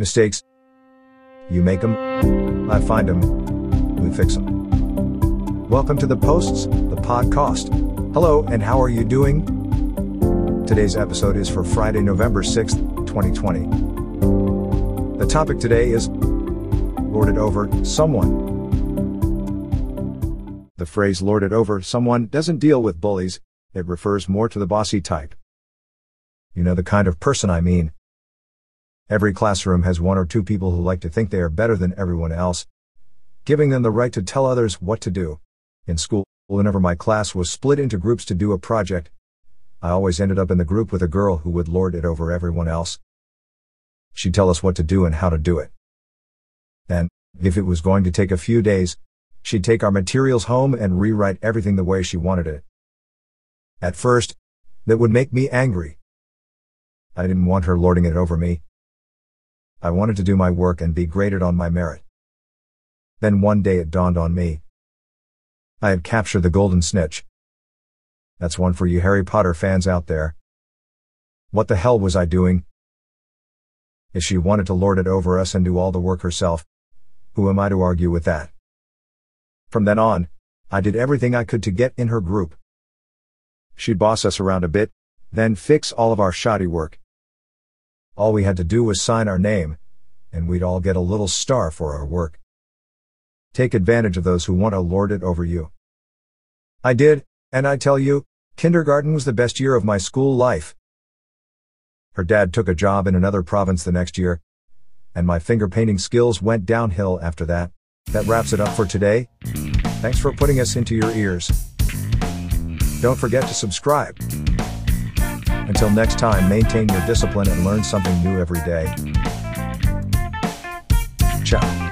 Mistakes. You make them. I find them. We fix them. Welcome to the Posts, the podcast. Hello, and how are you doing? Today's episode is for Friday, November 6th, 2020. The topic today is lorded over someone. The phrase lorded over someone doesn't deal with bullies, it refers more to the bossy type. You know the kind of person I mean. Every classroom has one or two people who like to think they are better than everyone else, giving them the right to tell others what to do. In school, whenever my class was split into groups to do a project, I always ended up in the group with a girl who would lord it over everyone else. She'd tell us what to do and how to do it. And, if it was going to take a few days, she'd take our materials home and rewrite everything the way she wanted it. At first, that would make me angry. I didn't want her lording it over me. I wanted to do my work and be graded on my merit. Then one day it dawned on me. I had captured the golden snitch. That's one for you Harry Potter fans out there. What the hell was I doing? If she wanted to lord it over us and do all the work herself, who am I to argue with that? From then on, I did everything I could to get in her group. She'd boss us around a bit, then fix all of our shoddy work. All we had to do was sign our name, and we'd all get a little star for our work. Take advantage of those who want to lord it over you. I did, and I tell you, kindergarten was the best year of my school life. Her dad took a job in another province the next year, and my finger painting skills went downhill after that. That wraps it up for today. Thanks for putting us into your ears. Don't forget to subscribe. Until next time, maintain your discipline and learn something new every day. Ciao.